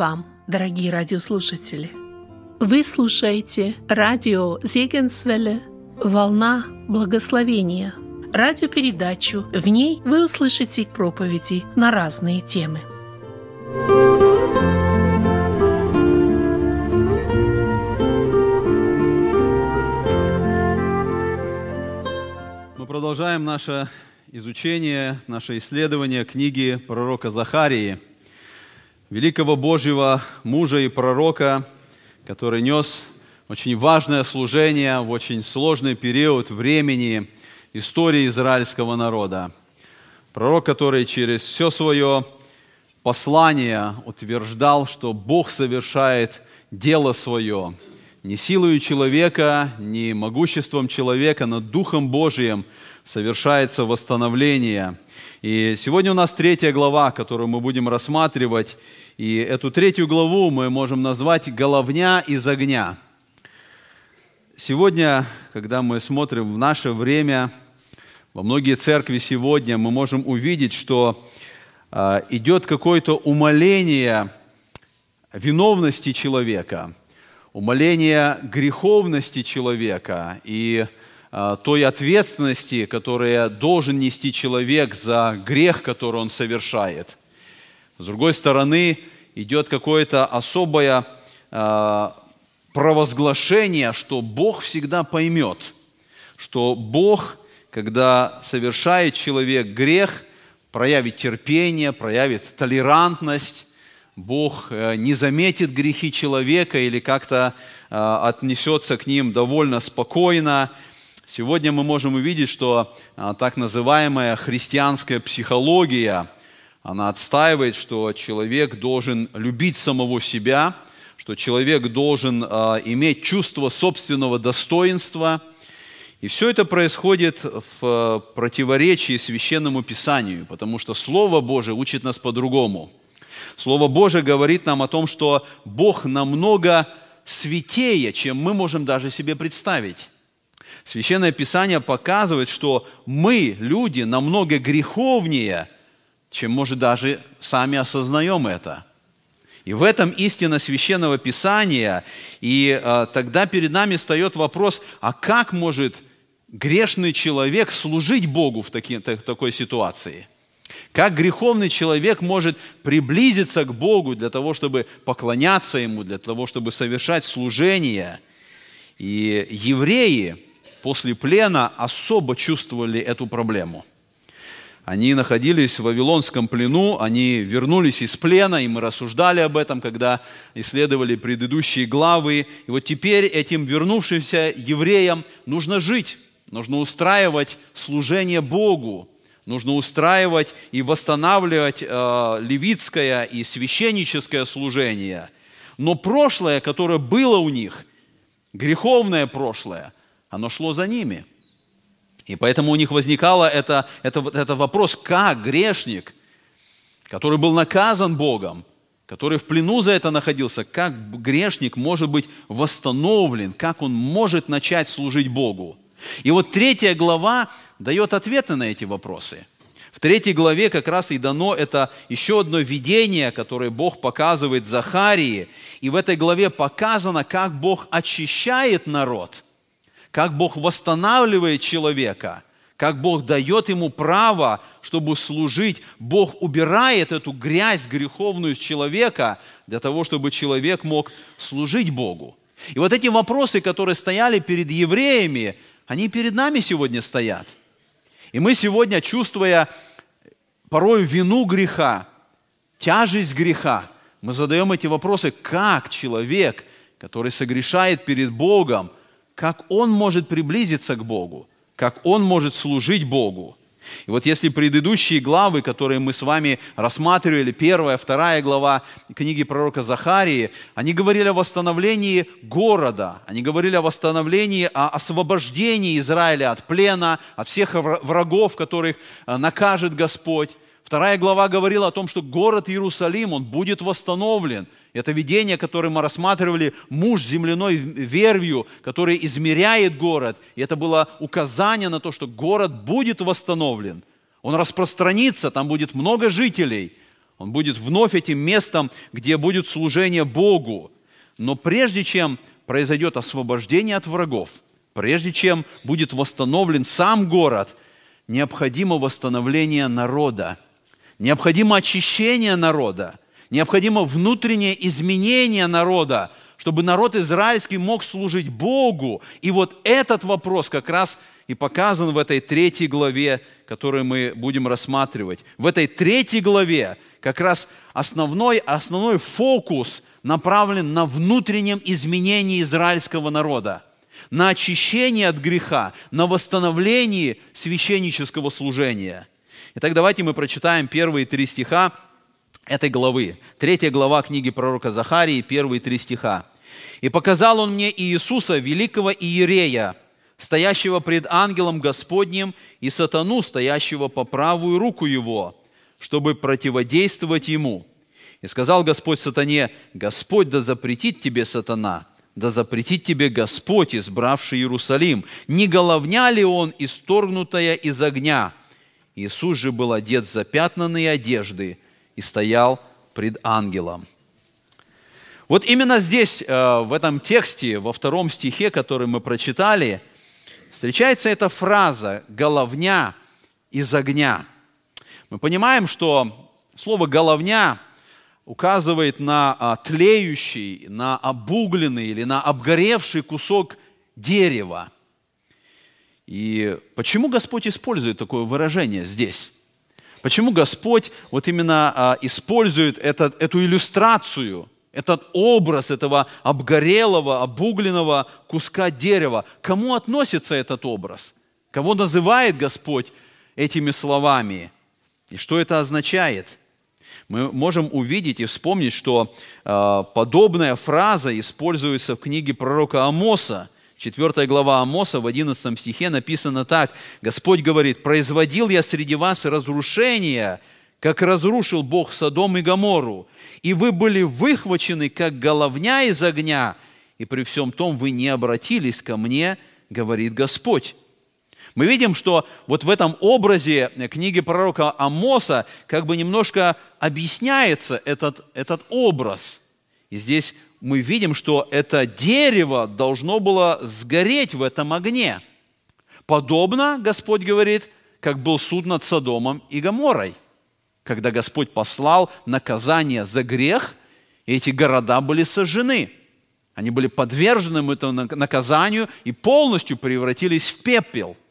вам, дорогие радиослушатели! Вы слушаете радио Зегенсвелле «Волна благословения» радиопередачу. В ней вы услышите проповеди на разные темы. Мы продолжаем наше изучение, наше исследование книги пророка Захарии, великого Божьего мужа и пророка, который нес очень важное служение в очень сложный период времени истории израильского народа. Пророк, который через все свое послание утверждал, что Бог совершает дело свое не силою человека, не могуществом человека, но Духом Божиим – совершается восстановление. И сегодня у нас третья глава, которую мы будем рассматривать. И эту третью главу мы можем назвать «Головня из огня». Сегодня, когда мы смотрим в наше время, во многие церкви сегодня, мы можем увидеть, что э, идет какое-то умоление виновности человека, умоление греховности человека. И а, той ответственности, которую должен нести человек за грех, который он совершает. С другой стороны, идет какое-то особое а, провозглашение, что Бог всегда поймет, что Бог, когда совершает человек грех, проявит терпение, проявит толерантность, Бог э, не заметит грехи человека или как-то а, отнесется к ним довольно спокойно, Сегодня мы можем увидеть, что а, так называемая христианская психология, она отстаивает, что человек должен любить самого себя, что человек должен а, иметь чувство собственного достоинства. И все это происходит в а, противоречии священному писанию, потому что Слово Божие учит нас по-другому. Слово Божие говорит нам о том, что Бог намного святее, чем мы можем даже себе представить. Священное Писание показывает, что мы, люди, намного греховнее, чем, может, даже сами осознаем это. И в этом истина Священного Писания. И э, тогда перед нами встает вопрос, а как может грешный человек служить Богу в, таки, в такой ситуации? Как греховный человек может приблизиться к Богу для того, чтобы поклоняться Ему, для того, чтобы совершать служение? И евреи, после плена особо чувствовали эту проблему. Они находились в Вавилонском плену, они вернулись из плена, и мы рассуждали об этом, когда исследовали предыдущие главы. И вот теперь этим вернувшимся евреям нужно жить, нужно устраивать служение Богу, нужно устраивать и восстанавливать э, левитское и священническое служение. Но прошлое, которое было у них, греховное прошлое – оно шло за ними. И поэтому у них возникало это, это, это вопрос, как грешник, который был наказан Богом, который в плену за это находился, как грешник может быть восстановлен, как он может начать служить Богу. И вот третья глава дает ответы на эти вопросы. В третьей главе как раз и дано это еще одно видение, которое Бог показывает Захарии. И в этой главе показано, как Бог очищает народ – как Бог восстанавливает человека, как Бог дает ему право, чтобы служить. Бог убирает эту грязь греховную с человека для того, чтобы человек мог служить Богу. И вот эти вопросы, которые стояли перед евреями, они перед нами сегодня стоят. И мы сегодня, чувствуя порой вину греха, тяжесть греха, мы задаем эти вопросы, как человек, который согрешает перед Богом, как он может приблизиться к Богу, как он может служить Богу. И вот если предыдущие главы, которые мы с вами рассматривали, первая, вторая глава книги пророка Захарии, они говорили о восстановлении города, они говорили о восстановлении, о освобождении Израиля от плена, от всех врагов, которых э, накажет Господь. Вторая глава говорила о том, что город Иерусалим, он будет восстановлен. Это видение, которое мы рассматривали, муж земляной вервью, который измеряет город. И это было указание на то, что город будет восстановлен. Он распространится, там будет много жителей. Он будет вновь этим местом, где будет служение Богу. Но прежде чем произойдет освобождение от врагов, прежде чем будет восстановлен сам город, необходимо восстановление народа, необходимо очищение народа, необходимо внутреннее изменение народа, чтобы народ израильский мог служить Богу. И вот этот вопрос как раз и показан в этой третьей главе, которую мы будем рассматривать. В этой третьей главе как раз основной, основной фокус направлен на внутреннем изменении израильского народа, на очищение от греха, на восстановление священнического служения. Итак, давайте мы прочитаем первые три стиха этой главы. Третья глава книги пророка Захарии, первые три стиха. «И показал он мне Иисуса, великого Иерея, стоящего пред ангелом Господним, и сатану, стоящего по правую руку его, чтобы противодействовать ему. И сказал Господь сатане, Господь да запретит тебе сатана, да запретит тебе Господь, избравший Иерусалим. Не головня ли он, исторгнутая из огня? Иисус же был одет в запятнанные одежды и стоял пред ангелом. Вот именно здесь, э, в этом тексте, во втором стихе, который мы прочитали, встречается эта фраза «головня из огня». Мы понимаем, что слово «головня» указывает на а, тлеющий, на обугленный или на обгоревший кусок дерева. И почему Господь использует такое выражение здесь? Почему Господь вот именно а, использует этот, эту иллюстрацию, этот образ этого обгорелого, обугленного куска дерева? Кому относится этот образ? Кого называет Господь этими словами? И что это означает? Мы можем увидеть и вспомнить, что э, подобная фраза используется в книге пророка Амоса. 4 глава Амоса в 11 стихе написано так. Господь говорит, «Производил я среди вас разрушение, как разрушил Бог Содом и Гомору, и вы были выхвачены, как головня из огня, и при всем том вы не обратились ко мне, говорит Господь». Мы видим, что вот в этом образе книги пророка Амоса как бы немножко объясняется этот, этот образ. И здесь мы видим, что это дерево должно было сгореть в этом огне. Подобно, Господь говорит, как был суд над Содомом и Гоморой, когда Господь послал наказание за грех, и эти города были сожжены. Они были подвержены этому наказанию и полностью превратились в пепел –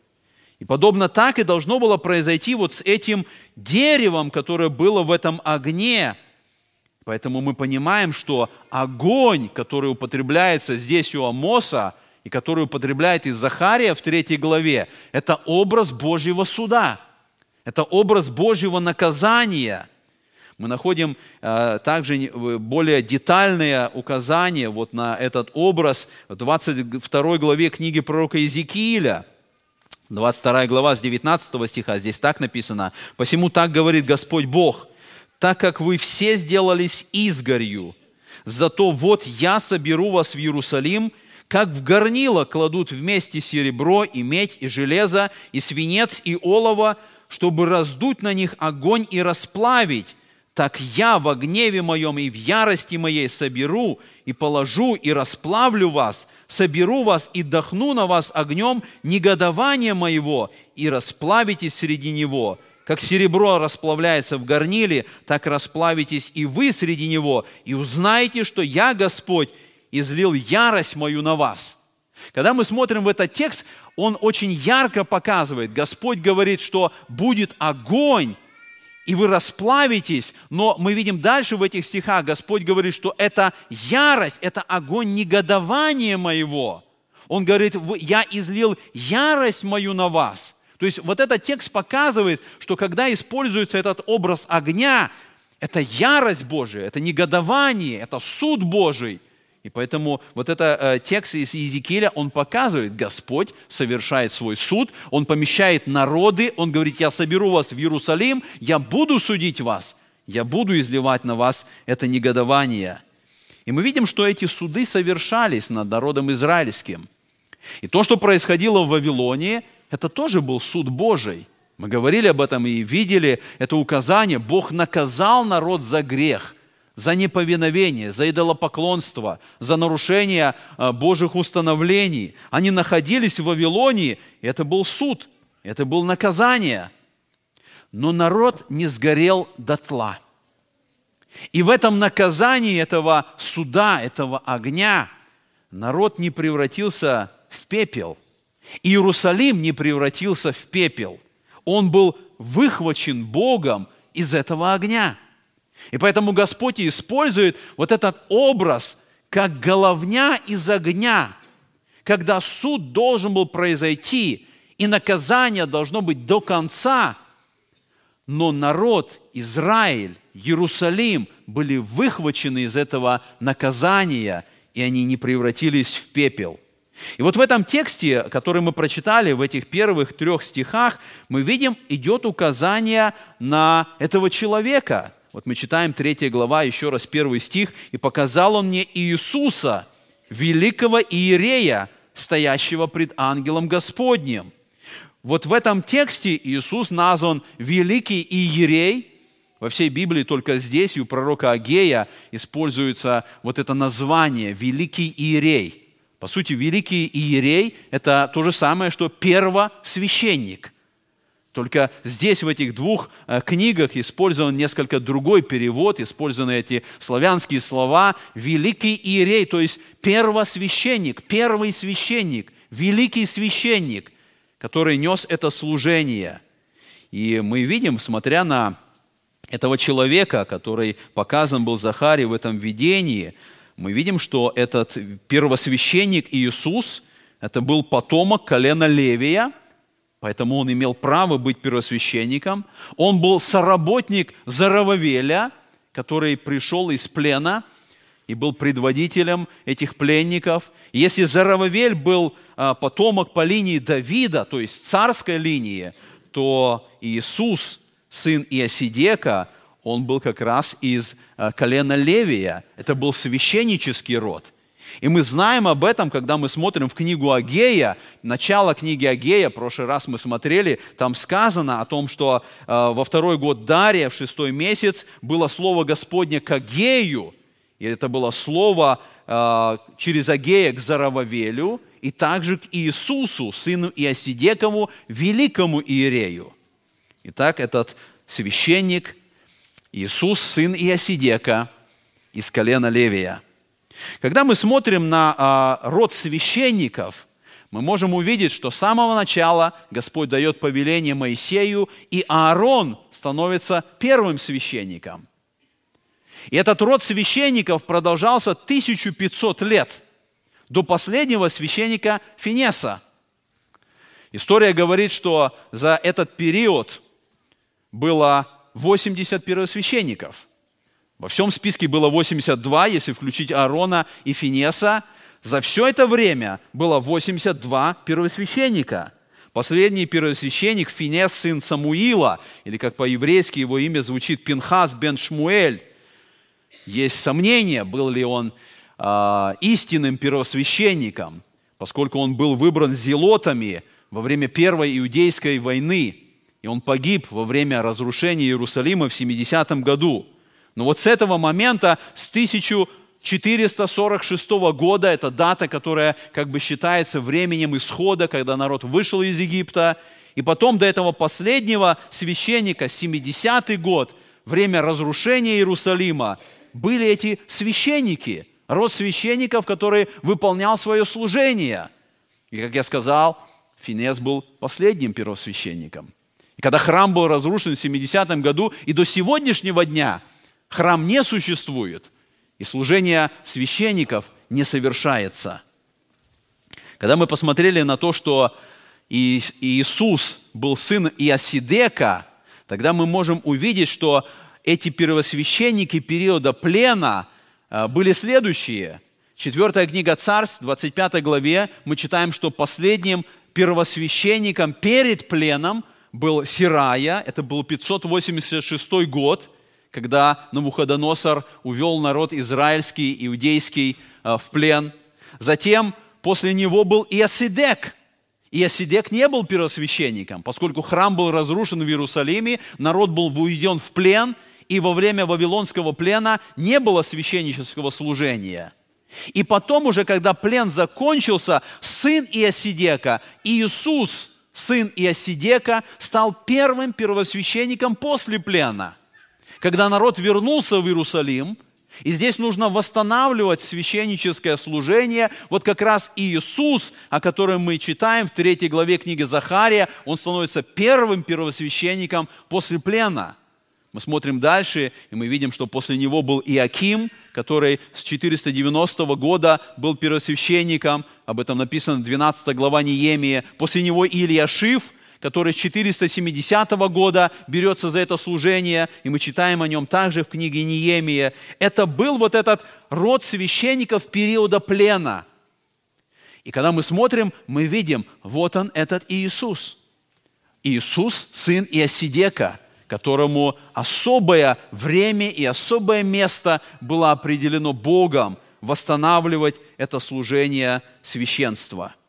и подобно так и должно было произойти вот с этим деревом, которое было в этом огне. Поэтому мы понимаем, что огонь, который употребляется здесь у Амоса, и который употребляет и Захария в третьей главе, это образ Божьего суда, это образ Божьего наказания. Мы находим э, также более детальные указания вот на этот образ в 22 главе книги пророка Иезекииля – 22 глава с 19 стиха, здесь так написано. «Посему так говорит Господь Бог, так как вы все сделались изгорью, зато вот я соберу вас в Иерусалим, как в горнило кладут вместе серебро и медь и железо, и свинец и олово, чтобы раздуть на них огонь и расплавить, так я во гневе моем и в ярости моей соберу и положу и расплавлю вас, соберу вас и дохну на вас огнем негодования моего, и расплавитесь среди него. Как серебро расплавляется в горниле, так расплавитесь и вы среди него, и узнаете, что я, Господь, излил ярость мою на вас». Когда мы смотрим в этот текст, он очень ярко показывает, Господь говорит, что будет огонь, и вы расплавитесь, но мы видим дальше в этих стихах, Господь говорит, что это ярость, это огонь негодования моего. Он говорит, я излил ярость мою на вас. То есть вот этот текст показывает, что когда используется этот образ огня, это ярость Божия, это негодование, это суд Божий – и поэтому вот этот э, текст из Иезекииля, он показывает, Господь совершает свой суд, Он помещает народы, Он говорит, я соберу вас в Иерусалим, я буду судить вас, я буду изливать на вас это негодование. И мы видим, что эти суды совершались над народом израильским. И то, что происходило в Вавилоне, это тоже был суд Божий. Мы говорили об этом и видели это указание. Бог наказал народ за грех, за неповиновение, за идолопоклонство, за нарушение а, Божьих установлений. Они находились в Вавилонии, и это был суд, это было наказание. Но народ не сгорел дотла. И в этом наказании этого суда, этого огня, народ не превратился в пепел. Иерусалим не превратился в пепел – он был выхвачен Богом из этого огня. И поэтому Господь использует вот этот образ, как головня из огня, когда суд должен был произойти, и наказание должно быть до конца, но народ, Израиль, Иерусалим были выхвачены из этого наказания, и они не превратились в пепел – и вот в этом тексте, который мы прочитали, в этих первых трех стихах, мы видим, идет указание на этого человека. Вот мы читаем третья глава, еще раз первый стих. «И показал он мне Иисуса, великого Иерея, стоящего пред ангелом Господним». Вот в этом тексте Иисус назван великий Иерей. Во всей Библии только здесь и у пророка Агея используется вот это название «великий Иерей». По сути, великий иерей – это то же самое, что первосвященник. Только здесь, в этих двух э, книгах, использован несколько другой перевод, использованы эти славянские слова «великий иерей», то есть первосвященник, первый священник, великий священник, который нес это служение. И мы видим, смотря на этого человека, который показан был Захаре в этом видении – мы видим, что этот первосвященник Иисус, это был потомок колена Левия, поэтому он имел право быть первосвященником. Он был соработник Зарававеля, который пришел из плена и был предводителем этих пленников. если Зарававель был а, потомок по линии Давида, то есть царской линии, то Иисус, сын Иосидека, он был как раз из э, колена Левия. Это был священнический род. И мы знаем об этом, когда мы смотрим в книгу Агея, начало книги Агея, в прошлый раз мы смотрели, там сказано о том, что э, во второй год Дария, в шестой месяц, было слово Господне к Агею, и это было слово э, через Агея к Зарававелю, и также к Иисусу, сыну Иосидекову, великому Иерею. Итак, этот священник Иисус, сын Иосидека из колена Левия. Когда мы смотрим на а, род священников, мы можем увидеть, что с самого начала Господь дает повеление Моисею, и Аарон становится первым священником. И этот род священников продолжался 1500 лет, до последнего священника Финеса. История говорит, что за этот период было 80 первосвященников. Во всем списке было 82, если включить Аарона и Финеса. За все это время было 82 первосвященника. Последний первосвященник Финес, сын Самуила, или как по-еврейски его имя звучит Пинхас бен Шмуэль. Есть сомнение, был ли он э, истинным первосвященником, поскольку он был выбран зелотами во время Первой Иудейской войны – и он погиб во время разрушения Иерусалима в 70 году. Но вот с этого момента, с 1446 года, это дата, которая как бы считается временем исхода, когда народ вышел из Египта, и потом до этого последнего священника, 70-й год, время разрушения Иерусалима, были эти священники, род священников, который выполнял свое служение. И, как я сказал, Финес был последним первосвященником – и когда храм был разрушен в 70-м году, и до сегодняшнего дня храм не существует, и служение священников не совершается. Когда мы посмотрели на то, что Иисус был сын Иосидека, тогда мы можем увидеть, что эти первосвященники периода плена э, были следующие. Четвертая книга Царств, 25 главе, мы читаем, что последним первосвященником перед пленом – был Сирая, это был 586 год, когда Навуходоносор увел народ израильский, иудейский э, в плен. Затем после него был Иосидек. И Осидек не был первосвященником, поскольку храм был разрушен в Иерусалиме, народ был уведен в плен, и во время Вавилонского плена не было священнического служения. И потом уже, когда плен закончился, сын Иосидека, Иисус, сын Иосидека, стал первым первосвященником после плена. Когда народ вернулся в Иерусалим – и здесь нужно восстанавливать священническое служение. Вот как раз Иисус, о котором мы читаем в третьей главе книги Захария, он становится первым первосвященником после плена. Мы смотрим дальше, и мы видим, что после него был Иаким, который с 490 года был первосвященником. Об этом написано 12 глава Неемии. После него Ильяшив – который с 470 года берется за это служение, и мы читаем о нем также в книге Неемия. Это был вот этот род священников периода плена. И когда мы смотрим, мы видим, вот он, этот Иисус. Иисус, сын Иосидека, которому особое время и особое место было определено Богом восстанавливать это служение священства –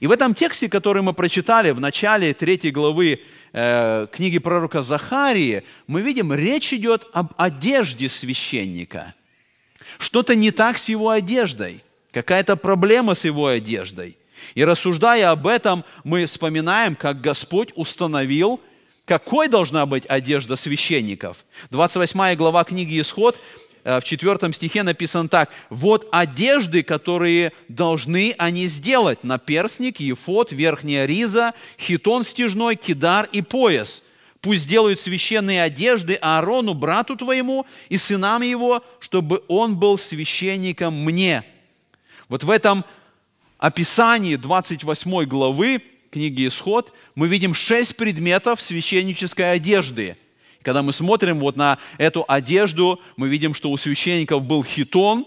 и в этом тексте, который мы прочитали в начале третьей главы э, книги пророка Захарии, мы видим, речь идет об одежде священника. Что-то не так с его одеждой, какая-то проблема с его одеждой. И рассуждая об этом, мы вспоминаем, как Господь установил, какой должна быть одежда священников. 28 глава книги «Исход» Э, в четвертом стихе написано так. «Вот одежды, которые должны они сделать. Наперсник, ефот, верхняя риза, хитон стяжной, кидар и пояс. Пусть сделают священные одежды Аарону, брату твоему, и сынам его, чтобы он был священником мне». Вот в этом описании 28 главы книги «Исход» мы видим шесть предметов священнической одежды – когда мы смотрим вот на эту одежду, мы видим, что у священников был хитон,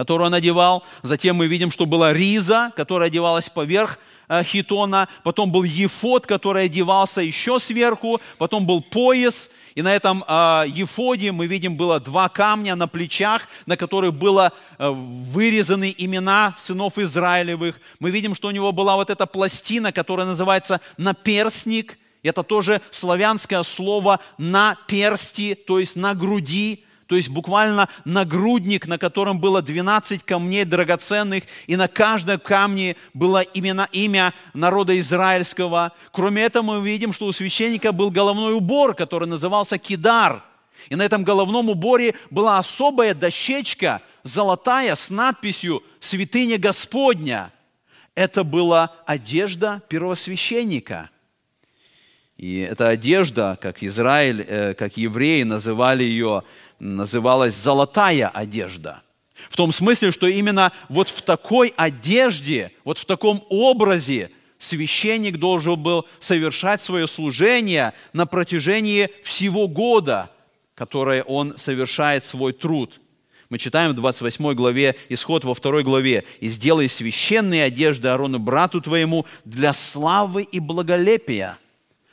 который он одевал. Затем мы видим, что была риза, которая одевалась поверх э, хитона. Потом был ефод, который одевался еще сверху. Потом был пояс. И на этом э, ефоде мы видим было два камня на плечах, на которых было э, вырезаны имена сынов Израилевых. Мы видим, что у него была вот эта пластина, которая называется наперстник – это тоже славянское слово на персти, то есть на груди, то есть буквально нагрудник, на котором было 12 камней драгоценных, и на каждом камне было именно имя народа израильского. Кроме этого, мы видим, что у священника был головной убор, который назывался кидар. И на этом головном уборе была особая дощечка, золотая, с надписью «Святыня Господня». Это была одежда первосвященника – и эта одежда, как Израиль, э, как евреи называли ее, называлась золотая одежда. В том смысле, что именно вот в такой одежде, вот в таком образе священник должен был совершать свое служение на протяжении всего года, которое он совершает свой труд. Мы читаем в 28 главе, исход во 2 главе. «И сделай священные одежды Аарону, брату твоему, для славы и благолепия».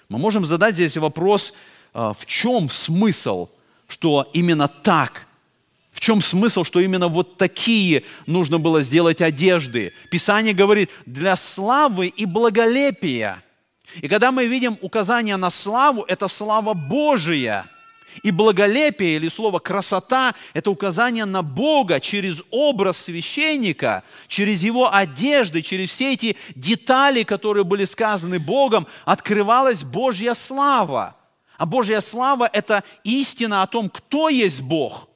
Мы можем задать здесь вопрос, а, в чем смысл, что именно так? В чем смысл, что именно вот такие нужно было сделать одежды? Писание говорит, для славы и благолепия. И когда мы видим указание на славу, это слава Божия – и благолепие или слово красота – это указание на Бога через образ священника, через его одежды, через все эти детали, которые были сказаны Богом, открывалась Божья слава. А Божья слава – это истина о том, кто есть Бог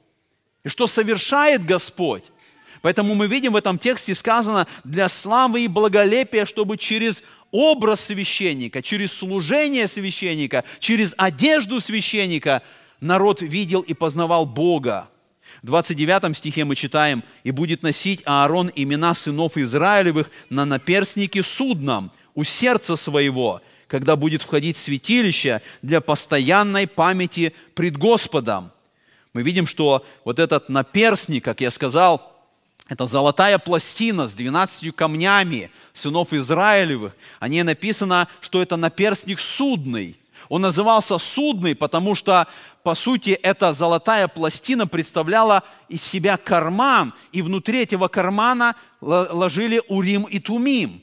и что совершает Господь. Поэтому мы видим в этом тексте сказано для славы и благолепия, чтобы через образ священника, через служение священника, через одежду священника – народ видел и познавал Бога. В 29 стихе мы читаем, «И будет носить Аарон имена сынов Израилевых на наперстнике судном у сердца своего, когда будет входить святилище для постоянной памяти пред Господом». Мы видим, что вот этот наперстник, как я сказал, это золотая пластина с 12 камнями сынов Израилевых. О ней написано, что это наперстник судный. Он назывался судный, потому что по сути, эта золотая пластина представляла из себя карман, и внутри этого кармана ложили Урим и Тумим.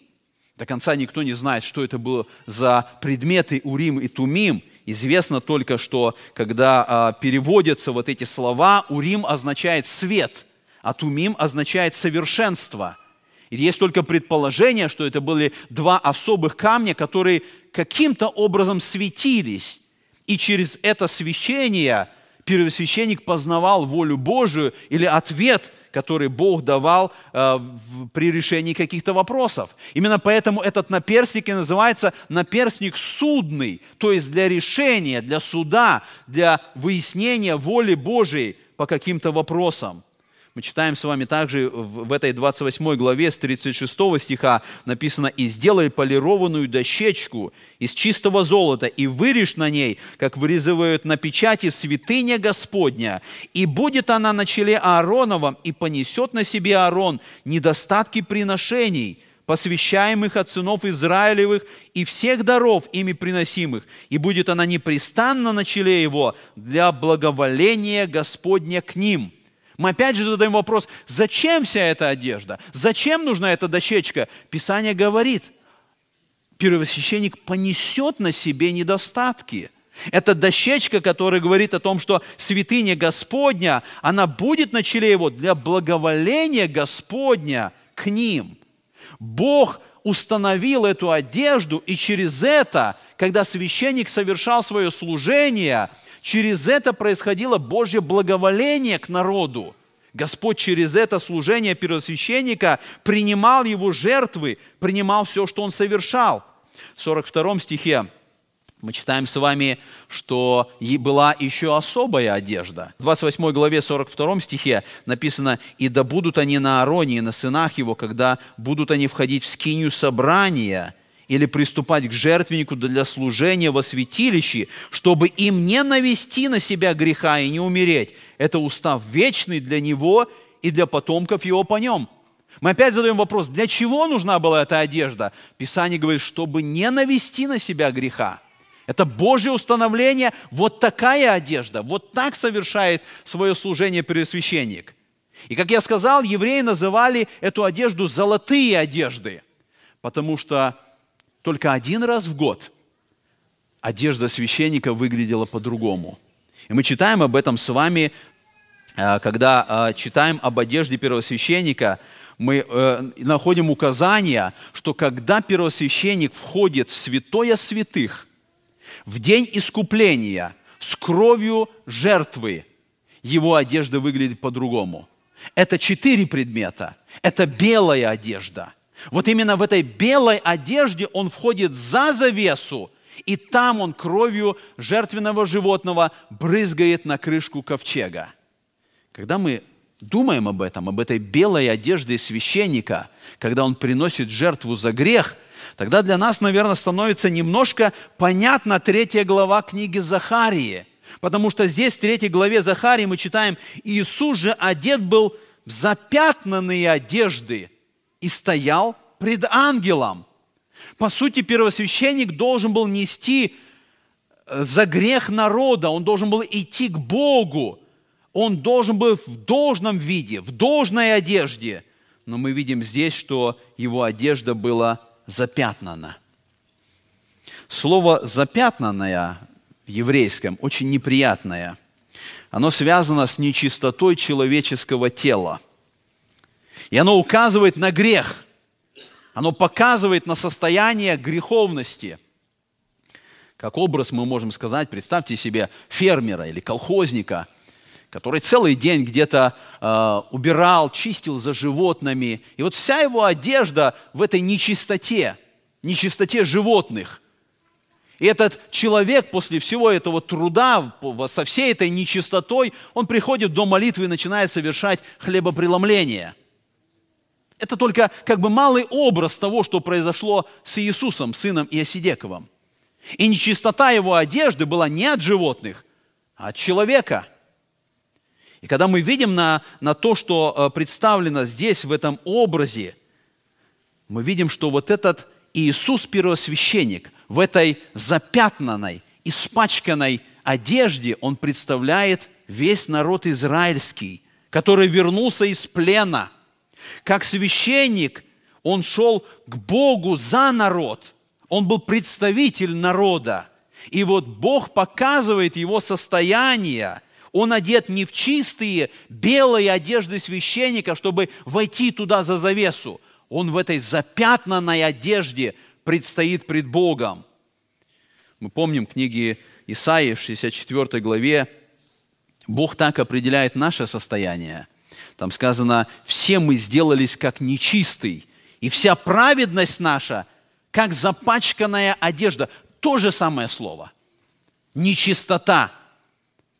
До конца никто не знает, что это было за предметы Урим и Тумим. Известно только, что когда а, переводятся вот эти слова, Урим означает свет, а Тумим означает совершенство. И есть только предположение, что это были два особых камня, которые каким-то образом светились. И через это свечение первосвященник познавал волю Божию или ответ который Бог давал э, при решении каких-то вопросов. Именно поэтому этот наперстник и называется наперстник судный, то есть для решения, для суда, для выяснения воли Божией по каким-то вопросам. Мы читаем с вами также в этой 28 главе с 36 стиха написано «И сделай полированную дощечку из чистого золота, и вырежь на ней, как вырезывают на печати святыня Господня, и будет она на челе Аароновом, и понесет на себе Аарон недостатки приношений, посвящаемых от сынов Израилевых и всех даров ими приносимых, и будет она непрестанно на челе его для благоволения Господня к ним». Мы опять же задаем вопрос, зачем вся эта одежда? Зачем нужна эта дощечка? Писание говорит, первосвященник понесет на себе недостатки. Это дощечка, которая говорит о том, что святыня Господня, она будет на челе его для благоволения Господня к ним. Бог установил эту одежду, и через это, когда священник совершал свое служение – Через это происходило Божье благоволение к народу. Господь через это служение первосвященника принимал его жертвы, принимал все, что он совершал. В 42 стихе мы читаем с вами, что была еще особая одежда. В 28 главе 42 стихе написано, «И да будут они на Аароне и на сынах его, когда будут они входить в скинию собрания, или приступать к жертвеннику для служения во святилище, чтобы им не навести на себя греха и не умереть. Это устав вечный для него и для потомков его по нем. Мы опять задаем вопрос, для чего нужна была эта одежда? Писание говорит, чтобы не навести на себя греха. Это Божье установление, вот такая одежда, вот так совершает свое служение первосвященник. И как я сказал, евреи называли эту одежду золотые одежды, потому что только один раз в год одежда священника выглядела по-другому. И мы читаем об этом с вами, э, когда э, читаем об одежде первосвященника, мы э, находим указание, что когда первосвященник входит в святое святых, в день искупления, с кровью жертвы, его одежда выглядит по-другому. Это четыре предмета. Это белая одежда – вот именно в этой белой одежде он входит за завесу, и там он кровью жертвенного животного брызгает на крышку ковчега. Когда мы думаем об этом, об этой белой одежде священника, когда он приносит жертву за грех, тогда для нас, наверное, становится немножко понятна третья глава книги Захарии. Потому что здесь, в третьей главе Захарии, мы читаем, Иисус же одет был в запятнанные одежды, и стоял пред ангелом. По сути, первосвященник должен был нести э, за грех народа, он должен был идти к Богу, он должен был в должном виде, в должной одежде. Но мы видим здесь, что его одежда была запятнана. Слово «запятнанное» в еврейском очень неприятное. Оно связано с нечистотой человеческого тела – и оно указывает на грех. Оно показывает на состояние греховности. Как образ мы можем сказать, представьте себе фермера или колхозника, который целый день где-то э, убирал, чистил за животными. И вот вся его одежда в этой нечистоте, нечистоте животных. И этот человек после всего этого труда, со всей этой нечистотой, он приходит до молитвы и начинает совершать хлебопреломление – это только как бы малый образ того, что произошло с Иисусом, сыном Иосидековым. И нечистота его одежды была не от животных, а от человека. И когда мы видим на, на то, что э, представлено здесь, в этом образе, мы видим, что вот этот Иисус первосвященник в этой запятнанной, испачканной одежде, он представляет весь народ израильский, который вернулся из плена – как священник, Он шел к Богу за народ. Он был представитель народа. И вот Бог показывает его состояние. Он одет не в чистые белые одежды священника, чтобы войти туда за завесу. Он в этой запятнанной одежде предстоит пред Богом. Мы помним книги Исаии в 64 главе. Бог так определяет наше состояние. Там сказано, все мы сделались как нечистый, и вся праведность наша, как запачканная одежда. То же самое слово. Нечистота,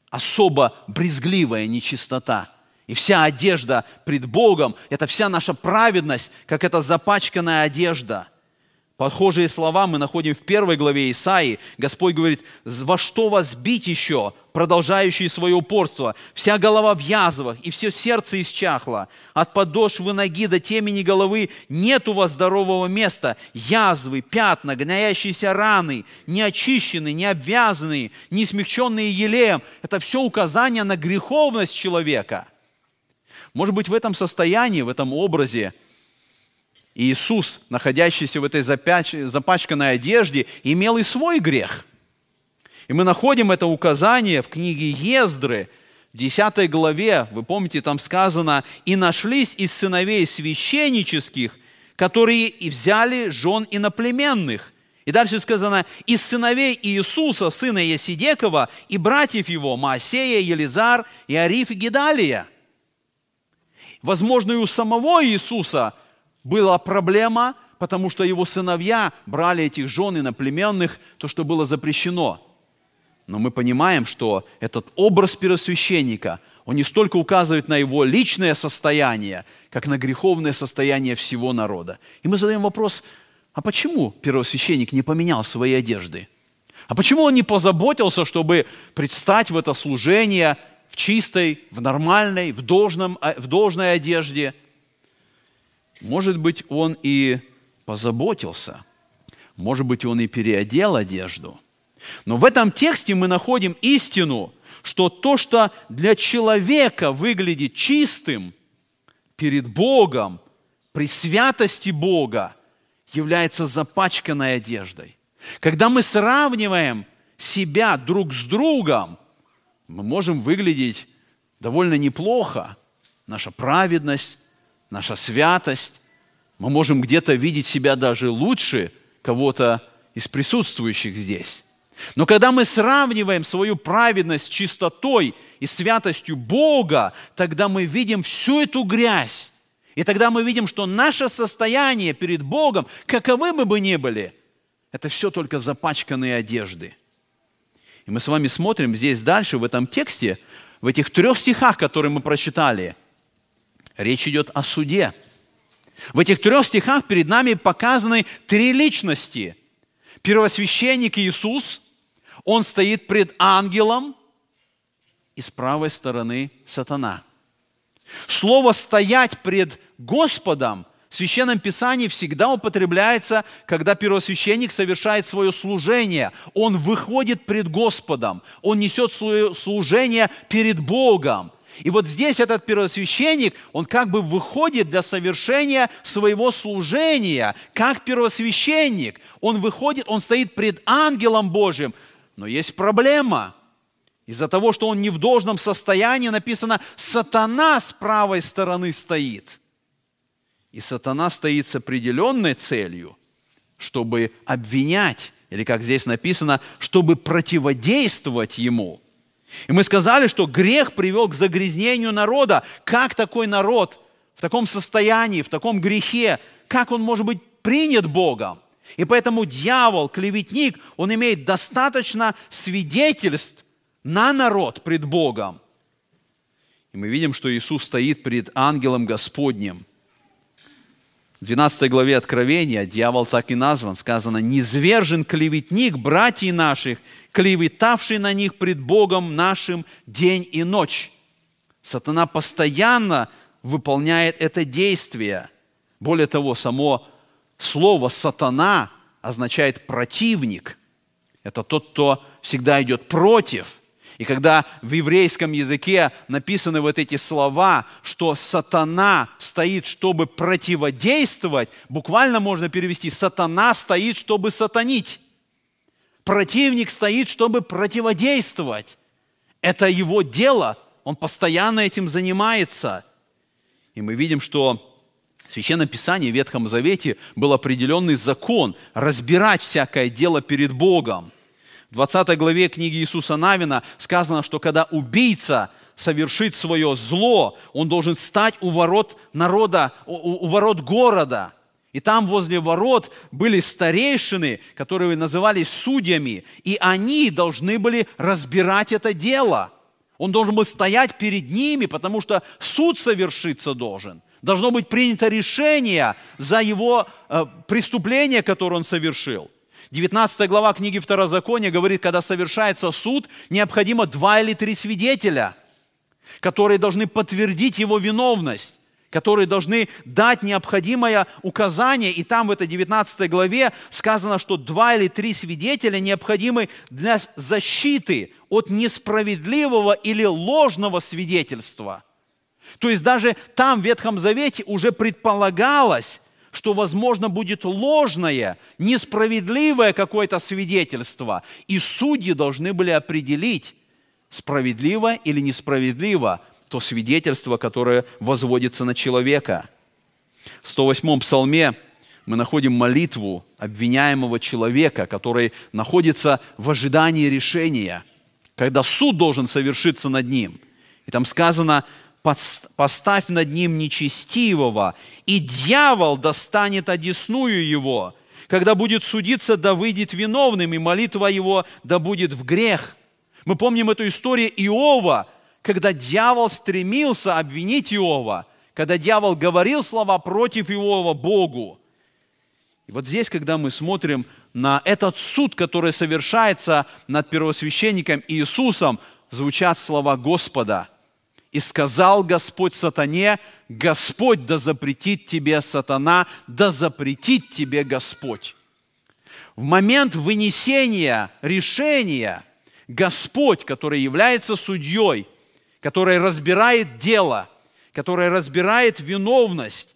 особо брезгливая нечистота. И вся одежда пред Богом, это вся наша праведность, как эта запачканная одежда – Похожие слова мы находим в первой главе Исаии. Господь говорит, во что вас бить еще, продолжающие свое упорство? Вся голова в язвах, и все сердце исчахло. От подошвы ноги до темени головы нет у вас здорового места. Язвы, пятна, гноящиеся раны, неочищенные, не обвязанные, не смягченные елеем. Это все указание на греховность человека. Может быть, в этом состоянии, в этом образе – Иисус, находящийся в этой запачканной одежде, имел и свой грех. И мы находим это указание в книге Ездры, в 10 главе, вы помните, там сказано, «И нашлись из сыновей священнических, которые и взяли жен иноплеменных». И дальше сказано, «Из сыновей Иисуса, сына Есидекова, и братьев его, Маасея, Елизар, и Ариф, и Гедалия». Возможно, и у самого Иисуса – была проблема, потому что его сыновья брали этих жен иноплеменных, то, что было запрещено. Но мы понимаем, что этот образ первосвященника, он не столько указывает на его личное состояние, как на греховное состояние всего народа. И мы задаем вопрос, а почему первосвященник не поменял свои одежды? А почему он не позаботился, чтобы предстать в это служение в чистой, в нормальной, в, должном, в должной одежде – может быть, он и позаботился, может быть, он и переодел одежду. Но в этом тексте мы находим истину, что то, что для человека выглядит чистым перед Богом, при святости Бога, является запачканной одеждой. Когда мы сравниваем себя друг с другом, мы можем выглядеть довольно неплохо. Наша праведность, наша святость. Мы можем где-то видеть себя даже лучше кого-то из присутствующих здесь. Но когда мы сравниваем свою праведность с чистотой и святостью Бога, тогда мы видим всю эту грязь. И тогда мы видим, что наше состояние перед Богом, каковы мы бы ни были, это все только запачканные одежды. И мы с вами смотрим здесь дальше, в этом тексте, в этих трех стихах, которые мы прочитали – Речь идет о суде. В этих трех стихах перед нами показаны три личности. Первосвященник Иисус, он стоит пред ангелом, и с правой стороны сатана. Слово «стоять пред Господом» в Священном Писании всегда употребляется, когда первосвященник совершает свое служение. Он выходит пред Господом, он несет свое служение перед Богом. И вот здесь этот первосвященник, он как бы выходит для совершения своего служения, как первосвященник. Он выходит, он стоит пред ангелом Божьим. Но есть проблема. Из-за того, что он не в должном состоянии, написано, сатана с правой стороны стоит. И сатана стоит с определенной целью, чтобы обвинять, или как здесь написано, чтобы противодействовать ему – и мы сказали, что грех привел к загрязнению народа. Как такой народ в таком состоянии, в таком грехе, как он может быть принят Богом? И поэтому дьявол, клеветник, он имеет достаточно свидетельств на народ пред Богом. И мы видим, что Иисус стоит пред ангелом Господним. В 12 главе Откровения дьявол так и назван. Сказано, «Низвержен клеветник братьев наших, клеветавший на них пред Богом нашим день и ночь». Сатана постоянно выполняет это действие. Более того, само слово «сатана» означает «противник». Это тот, кто всегда идет против. И когда в еврейском языке написаны вот эти слова, что сатана стоит, чтобы противодействовать, буквально можно перевести, сатана стоит, чтобы сатанить. Противник стоит, чтобы противодействовать. Это его дело, он постоянно этим занимается. И мы видим, что в Священном Писании, в Ветхом Завете был определенный закон разбирать всякое дело перед Богом – в 20 главе книги Иисуса Навина сказано, что когда убийца совершит свое зло, он должен стать у ворот народа, у, у ворот города. И там возле ворот были старейшины, которые назывались судьями, и они должны были разбирать это дело. Он должен был стоять перед ними, потому что суд совершиться должен. Должно быть принято решение за его э, преступление, которое он совершил. 19 глава книги Второзакония говорит, когда совершается суд, необходимо два или три свидетеля, которые должны подтвердить его виновность, которые должны дать необходимое указание. И там в этой 19 главе сказано, что два или три свидетеля необходимы для защиты от несправедливого или ложного свидетельства. То есть даже там в Ветхом Завете уже предполагалось, что, возможно, будет ложное, несправедливое какое-то свидетельство. И судьи должны были определить, справедливо или несправедливо то свидетельство, которое возводится на человека. В 108-м псалме мы находим молитву обвиняемого человека, который находится в ожидании решения, когда суд должен совершиться над ним. И там сказано, поставь над ним нечестивого, и дьявол достанет одесную его. Когда будет судиться, да выйдет виновным, и молитва его да будет в грех. Мы помним эту историю Иова, когда дьявол стремился обвинить Иова, когда дьявол говорил слова против Иова Богу. И вот здесь, когда мы смотрим на этот суд, который совершается над первосвященником Иисусом, звучат слова Господа – и сказал Господь сатане, Господь да запретит тебе сатана, да запретит тебе Господь. В момент вынесения решения Господь, который является судьей, который разбирает дело, который разбирает виновность,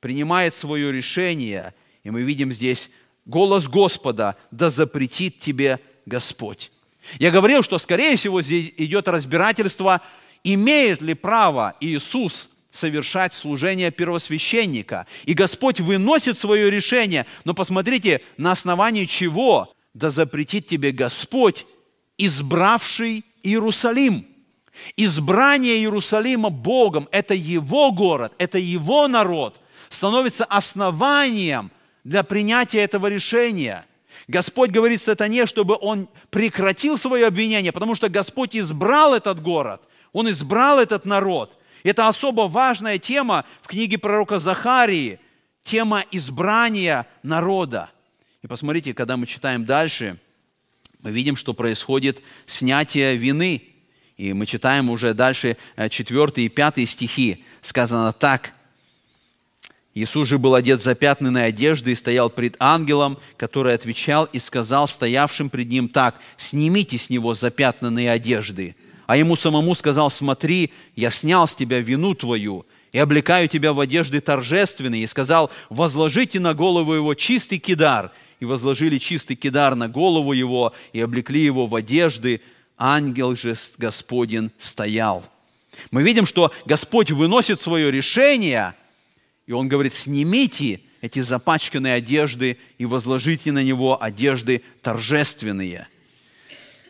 принимает свое решение. И мы видим здесь голос Господа, да запретит тебе Господь. Я говорил, что, скорее всего, здесь идет разбирательство имеет ли право Иисус совершать служение первосвященника. И Господь выносит свое решение, но посмотрите, на основании чего да запретит тебе Господь, избравший Иерусалим. Избрание Иерусалима Богом – это Его город, это Его народ, становится основанием для принятия этого решения. Господь говорит сатане, чтобы он прекратил свое обвинение, потому что Господь избрал этот город – он избрал этот народ. Это особо важная тема в книге пророка Захарии, тема избрания народа. И посмотрите, когда мы читаем дальше, мы видим, что происходит снятие вины. И мы читаем уже дальше 4 э, и 5 стихи. Сказано так. Иисус же был одет запятнанной одеждой и стоял пред ангелом, который отвечал и сказал стоявшим пред ним так, «Снимите с него запятнанные одежды» а ему самому сказал, смотри, я снял с тебя вину твою и облекаю тебя в одежды торжественные, и сказал, возложите на голову его чистый кидар. И возложили чистый кидар на голову его, и облекли его в одежды. Ангел же Господин стоял. Мы видим, что Господь выносит свое решение, и Он говорит, снимите эти запачканные одежды и возложите на него одежды торжественные –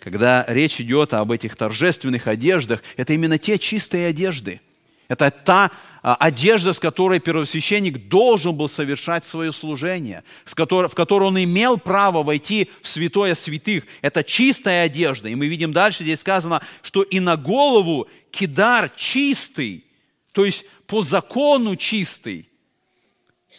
когда речь идет об этих торжественных одеждах, это именно те чистые одежды. Это та а, одежда, с которой первосвященник должен был совершать свое служение, в которой он имел право войти в святое святых. Это чистая одежда. И мы видим дальше, здесь сказано, что и на голову кидар чистый, то есть по закону чистый.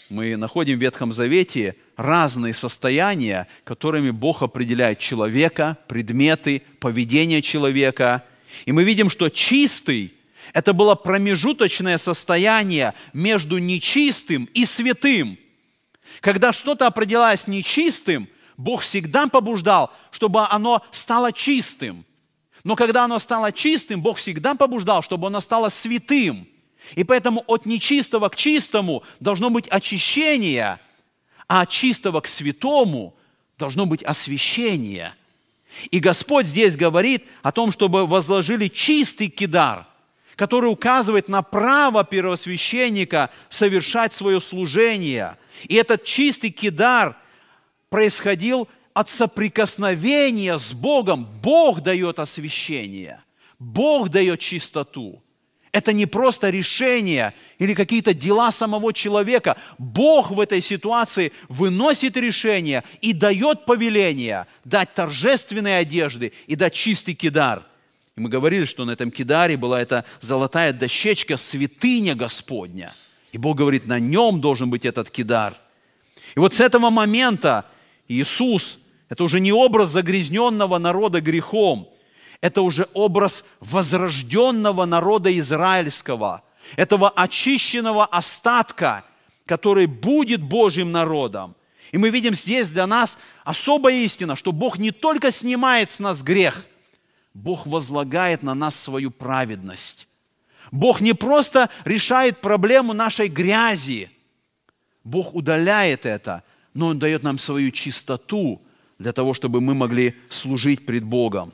Мы находим в Ветхом Завете разные состояния, которыми Бог определяет человека, предметы, поведение человека. И мы видим, что чистый – это было промежуточное состояние между нечистым и святым. Когда что-то определялось нечистым, Бог всегда побуждал, чтобы оно стало чистым. Но когда оно стало чистым, Бог всегда побуждал, чтобы оно стало святым. И поэтому от нечистого к чистому должно быть очищение, а от чистого к святому должно быть освящение. И Господь здесь говорит о том, чтобы возложили чистый кидар, который указывает на право первосвященника совершать свое служение. И этот чистый кидар происходил от соприкосновения с Богом. Бог дает освящение, Бог дает чистоту. Это не просто решение или какие-то дела самого человека. Бог в этой ситуации выносит решение и дает повеление дать торжественные одежды и дать чистый кидар. И мы говорили, что на этом кидаре была эта золотая дощечка, святыня Господня. И Бог говорит, на нем должен быть этот кидар. И вот с этого момента Иисус это уже не образ загрязненного народа грехом, это уже образ возрожденного народа израильского, этого очищенного остатка, который будет Божьим народом. И мы видим здесь для нас особая истина, что Бог не только снимает с нас грех, Бог возлагает на нас свою праведность. Бог не просто решает проблему нашей грязи, Бог удаляет это, но Он дает нам свою чистоту, для того, чтобы мы могли служить пред Богом.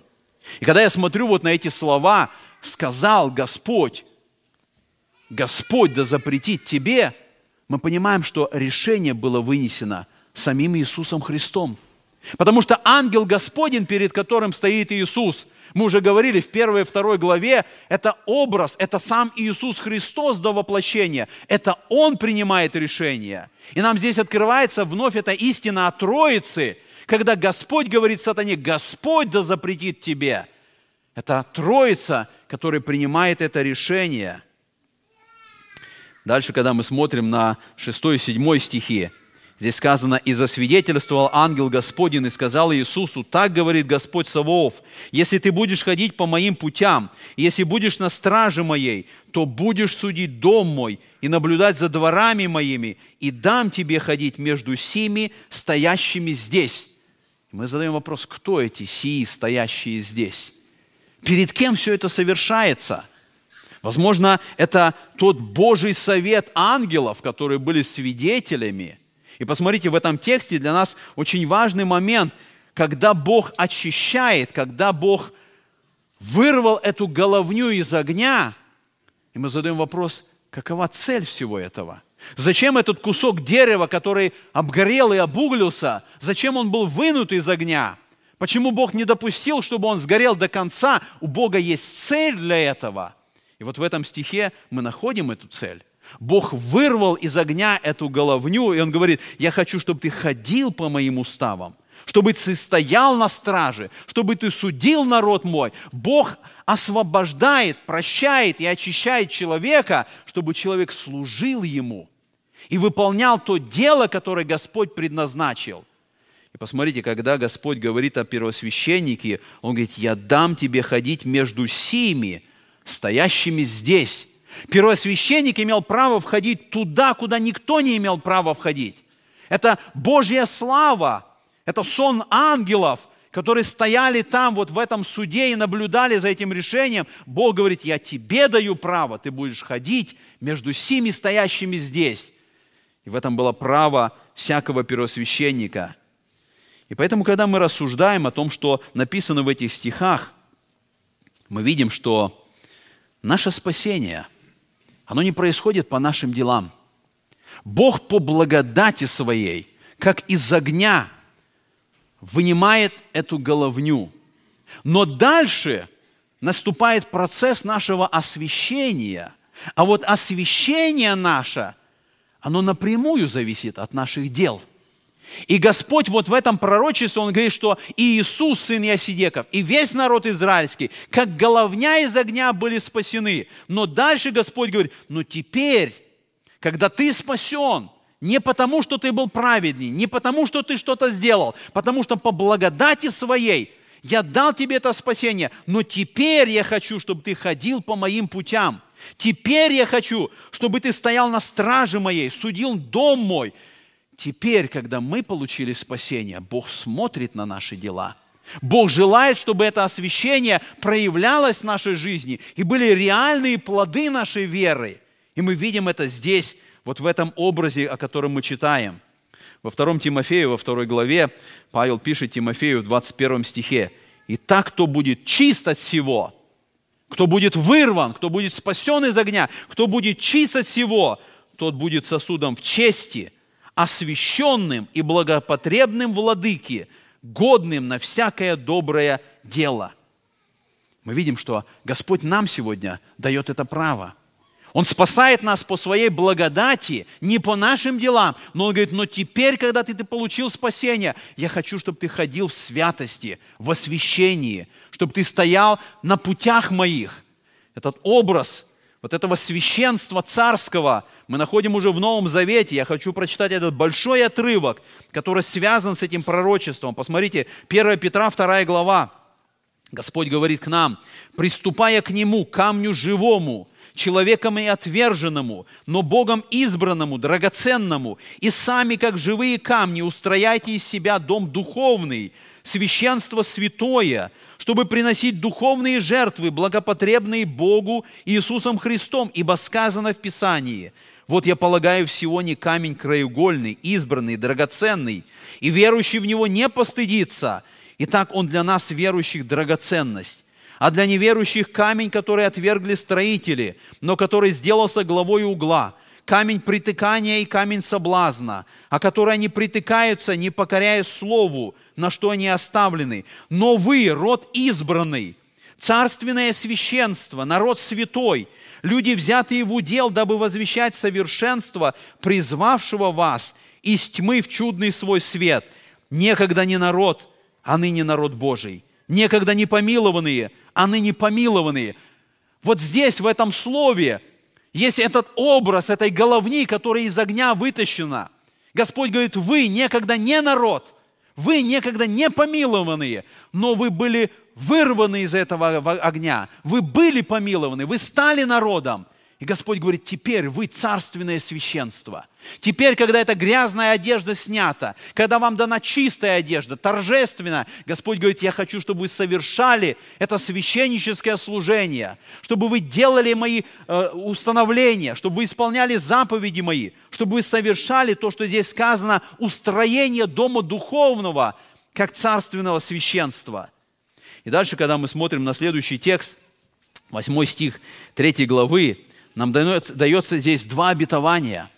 И когда я смотрю вот на эти слова, сказал Господь, Господь да запретит тебе, мы понимаем, что решение было вынесено самим Иисусом Христом. Потому что ангел Господень, перед которым стоит Иисус, мы уже говорили в первой и второй главе, это образ, это сам Иисус Христос до воплощения. Это Он принимает решение. И нам здесь открывается вновь эта истина о Троице, когда Господь говорит сатане, Господь да запретит тебе. Это Троица, которая принимает это решение. Дальше, когда мы смотрим на 6 и 7 стихи, здесь сказано, «И засвидетельствовал ангел Господень и сказал Иисусу, так говорит Господь Саваоф, если ты будешь ходить по моим путям, если будешь на страже моей, то будешь судить дом мой и наблюдать за дворами моими, и дам тебе ходить между сими, стоящими здесь». Мы задаем вопрос, кто эти сии, стоящие здесь? Перед кем все это совершается? Возможно, это тот Божий совет ангелов, которые были свидетелями. И посмотрите, в этом тексте для нас очень важный момент, когда Бог очищает, когда Бог вырвал эту головню из огня, и мы задаем вопрос, какова цель всего этого – Зачем этот кусок дерева, который обгорел и обуглился, зачем он был вынут из огня? Почему Бог не допустил, чтобы он сгорел до конца? У Бога есть цель для этого. И вот в этом стихе мы находим эту цель. Бог вырвал из огня эту головню, и Он говорит, я хочу, чтобы ты ходил по моим уставам, чтобы ты стоял на страже, чтобы ты судил народ мой. Бог освобождает, прощает и очищает человека, чтобы человек служил Ему и выполнял то дело, которое Господь предназначил. И посмотрите, когда Господь говорит о первосвященнике, Он говорит, я дам тебе ходить между сими, стоящими здесь. Первосвященник имел право входить туда, куда никто не имел права входить. Это Божья слава, это сон ангелов, которые стояли там, вот в этом суде и наблюдали за этим решением. Бог говорит, я тебе даю право, ты будешь ходить между сими стоящими здесь. И в этом было право всякого первосвященника. И поэтому, когда мы рассуждаем о том, что написано в этих стихах, мы видим, что наше спасение, оно не происходит по нашим делам. Бог по благодати своей, как из огня, вынимает эту головню. Но дальше наступает процесс нашего освящения. А вот освящение наше – оно напрямую зависит от наших дел. И Господь вот в этом пророчестве, Он говорит, что и Иисус, сын Ясидеков, и весь народ израильский, как головня из огня были спасены. Но дальше Господь говорит, но теперь, когда ты спасен, не потому, что ты был праведный, не потому, что ты что-то сделал, потому что по благодати своей я дал тебе это спасение, но теперь я хочу, чтобы ты ходил по моим путям – Теперь я хочу, чтобы ты стоял на страже моей, судил дом мой. Теперь, когда мы получили спасение, Бог смотрит на наши дела. Бог желает, чтобы это освящение проявлялось в нашей жизни и были реальные плоды нашей веры. И мы видим это здесь, вот в этом образе, о котором мы читаем. Во втором Тимофею, во второй главе, Павел пишет Тимофею в 21 стихе, «И так, кто будет чист от всего, кто будет вырван, кто будет спасен из огня, кто будет чист от всего, тот будет сосудом в чести, освященным и благопотребным владыке, годным на всякое доброе дело». Мы видим, что Господь нам сегодня дает это право – он спасает нас по своей благодати, не по нашим делам. Но он говорит, но теперь, когда ты, ты получил спасение, я хочу, чтобы ты ходил в святости, в освящении, чтобы ты стоял на путях моих. Этот образ вот этого священства царского мы находим уже в Новом Завете. Я хочу прочитать этот большой отрывок, который связан с этим пророчеством. Посмотрите, 1 Петра, 2 глава. Господь говорит к нам, приступая к Нему, камню живому, человеком и отверженному, но Богом избранному, драгоценному, и сами, как живые камни, устрояйте из себя дом духовный, священство святое, чтобы приносить духовные жертвы, благопотребные Богу Иисусом Христом, ибо сказано в Писании, «Вот я полагаю в Сионе камень краеугольный, избранный, драгоценный, и верующий в него не постыдится. Итак, он для нас, верующих, драгоценность а для неверующих камень, который отвергли строители, но который сделался главой угла, камень притыкания и камень соблазна, о который они притыкаются, не покоряя слову, на что они оставлены. Но вы, род избранный, царственное священство, народ святой, люди, взятые в удел, дабы возвещать совершенство, призвавшего вас из тьмы в чудный свой свет. Некогда не народ, а ныне народ Божий. Некогда не помилованные, а ныне помилованные. Вот здесь, в этом слове, есть этот образ этой головни, которая из огня вытащена. Господь говорит, вы некогда не народ, вы некогда не помилованные, но вы были вырваны из этого огня, вы были помилованы, вы стали народом. И Господь говорит, теперь вы царственное священство. Теперь, когда эта грязная одежда снята, когда вам дана чистая одежда, торжественно, Господь говорит, я хочу, чтобы вы совершали это священническое служение, чтобы вы делали мои э, установления, чтобы вы исполняли заповеди мои, чтобы вы совершали то, что здесь сказано, устроение дома духовного, как царственного священства. И дальше, когда мы смотрим на следующий текст, 8 стих 3 главы, нам дается, здесь два обетования.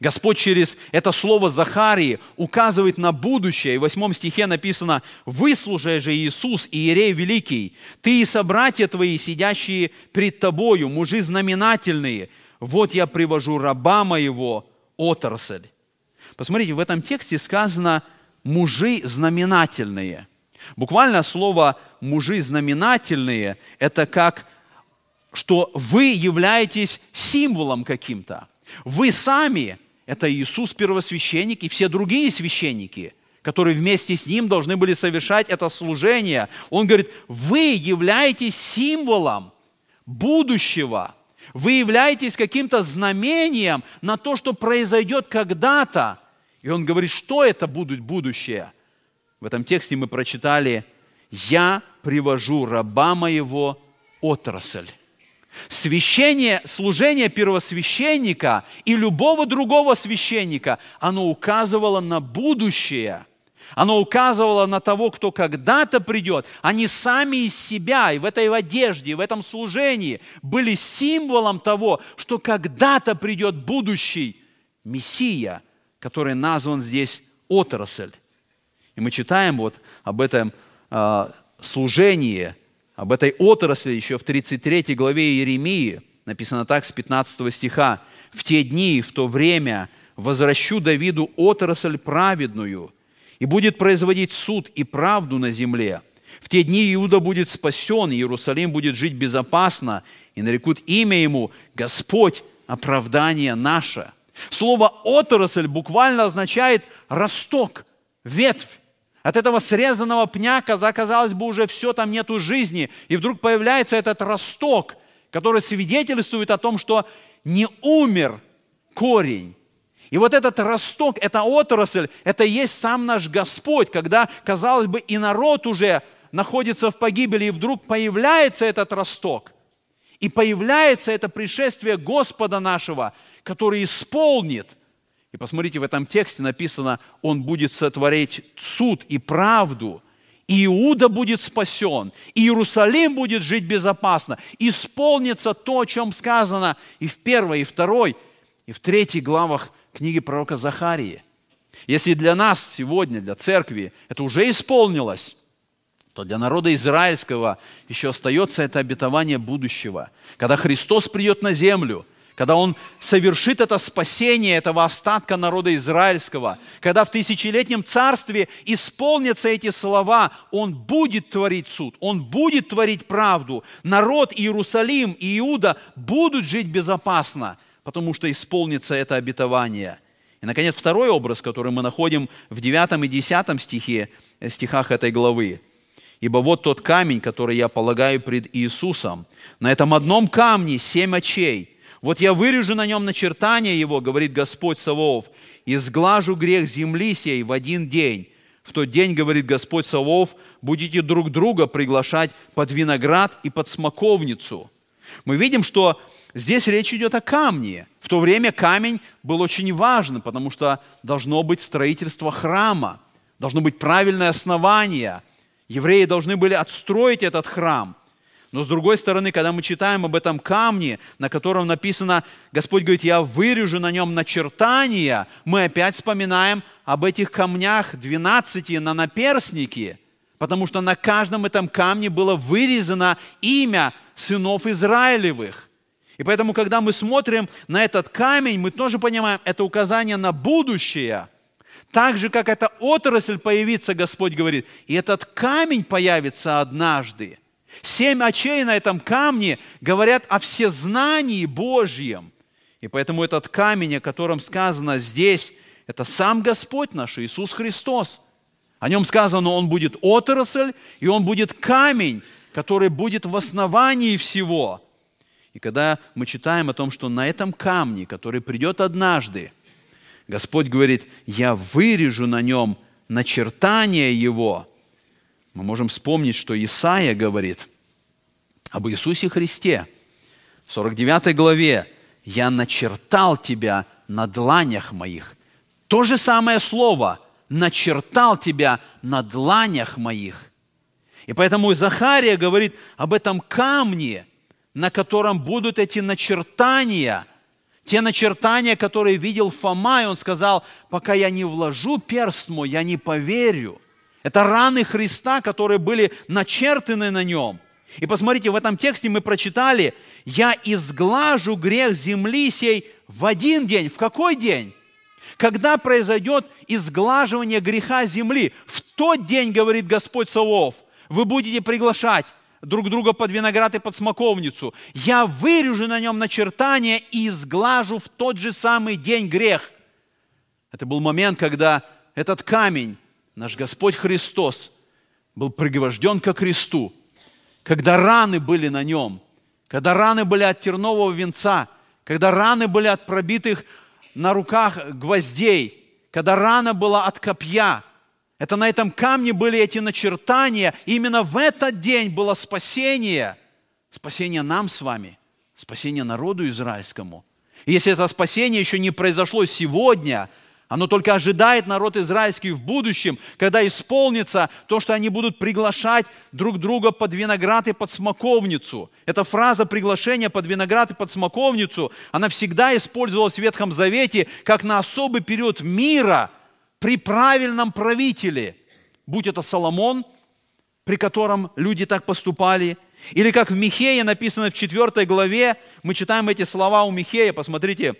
Господь через это слово Захарии указывает на будущее. И в восьмом стихе написано, «Выслужай же Иисус, Иерей Великий, ты и собратья твои, сидящие пред тобою, мужи знаменательные, вот я привожу раба моего, отрасль». Посмотрите, в этом тексте сказано «мужи знаменательные». Буквально слово «мужи знаменательные» – это как что вы являетесь символом каким-то. Вы сами – это Иисус первосвященник и все другие священники, которые вместе с Ним должны были совершать это служение. Он говорит, вы являетесь символом будущего. Вы являетесь каким-то знамением на то, что произойдет когда-то. И он говорит, что это будет будущее. В этом тексте мы прочитали, «Я привожу раба моего отрасль». Священие, служение первосвященника и любого другого священника, оно указывало на будущее. Оно указывало на того, кто когда-то придет. Они сами из себя и в этой одежде, и в этом служении были символом того, что когда-то придет будущий Мессия, который назван здесь отрасль. И мы читаем вот об этом э, служении – об этой отрасли еще в 33 главе Иеремии написано так с 15 стиха. «В те дни в то время возвращу Давиду отрасль праведную, и будет производить суд и правду на земле. В те дни Иуда будет спасен, Иерусалим будет жить безопасно, и нарекут имя ему Господь, оправдание наше». Слово «отрасль» буквально означает росток, ветвь. От этого срезанного пня, когда, казалось бы, уже все, там нету жизни. И вдруг появляется этот росток, который свидетельствует о том, что не умер корень. И вот этот росток, эта отрасль, это есть сам наш Господь, когда, казалось бы, и народ уже находится в погибели, и вдруг появляется этот росток. И появляется это пришествие Господа нашего, который исполнит. И посмотрите, в этом тексте написано, Он будет сотворить суд и правду. И Иуда будет спасен, и Иерусалим будет жить безопасно. Исполнится то, о чем сказано и в первой, и второй, и в третьей главах книги пророка Захарии. Если для нас сегодня, для церкви, это уже исполнилось, то для народа израильского еще остается это обетование будущего. Когда Христос придет на землю, когда Он совершит это спасение этого остатка народа израильского, когда в тысячелетнем царстве исполнятся эти слова, Он будет творить суд, Он будет творить правду. Народ Иерусалим и Иуда будут жить безопасно, потому что исполнится это обетование. И, наконец, второй образ, который мы находим в 9 и 10 стихе, стихах этой главы – Ибо вот тот камень, который я полагаю пред Иисусом. На этом одном камне семь очей. Вот я вырежу на нем начертание его, говорит Господь Савов, и сглажу грех земли сей в один день. В тот день, говорит Господь Савов, будете друг друга приглашать под виноград и под смоковницу. Мы видим, что здесь речь идет о камне. В то время камень был очень важен, потому что должно быть строительство храма, должно быть правильное основание – Евреи должны были отстроить этот храм. Но с другой стороны, когда мы читаем об этом камне, на котором написано, Господь говорит, я вырежу на нем начертания, мы опять вспоминаем об этих камнях 12 на наперстнике, потому что на каждом этом камне было вырезано имя сынов Израилевых. И поэтому, когда мы смотрим на этот камень, мы тоже понимаем, это указание на будущее – так же, как эта отрасль появится, Господь говорит, и этот камень появится однажды. Семь очей на этом камне говорят о всезнании Божьем. И поэтому этот камень, о котором сказано здесь, это сам Господь наш, Иисус Христос. О нем сказано, он будет отрасль, и он будет камень, который будет в основании всего. И когда мы читаем о том, что на этом камне, который придет однажды, Господь говорит, я вырежу на нем начертание его. Мы можем вспомнить, что Исаия говорит об Иисусе Христе. В 49 главе «Я начертал тебя на дланях моих». То же самое слово «начертал тебя на дланях моих». И поэтому Захария говорит об этом камне, на котором будут эти начертания – те начертания, которые видел Фома, и он сказал, пока я не вложу перст мой, я не поверю. Это раны Христа, которые были начертаны на нем. И посмотрите, в этом тексте мы прочитали, я изглажу грех земли сей в один день. В какой день? Когда произойдет изглаживание греха земли? В тот день, говорит Господь Савов, вы будете приглашать друг друга под виноград и под смоковницу. Я вырежу на нем начертание и изглажу в тот же самый день грех. Это был момент, когда этот камень, наш Господь Христос, был пригвожден ко кресту, когда раны были на нем, когда раны были от тернового венца, когда раны были от пробитых на руках гвоздей, когда рана была от копья – это на этом камне были эти начертания. И именно в этот день было спасение. Спасение нам с вами. Спасение народу израильскому. И если это спасение еще не произошло сегодня, оно только ожидает народ израильский в будущем, когда исполнится то, что они будут приглашать друг друга под виноград и под смоковницу. Эта фраза приглашения под виноград и под смоковницу, она всегда использовалась в Ветхом Завете как на особый период мира – при правильном правителе, будь это Соломон, при котором люди так поступали, или как в Михее написано в 4 главе, мы читаем эти слова у Михея, посмотрите,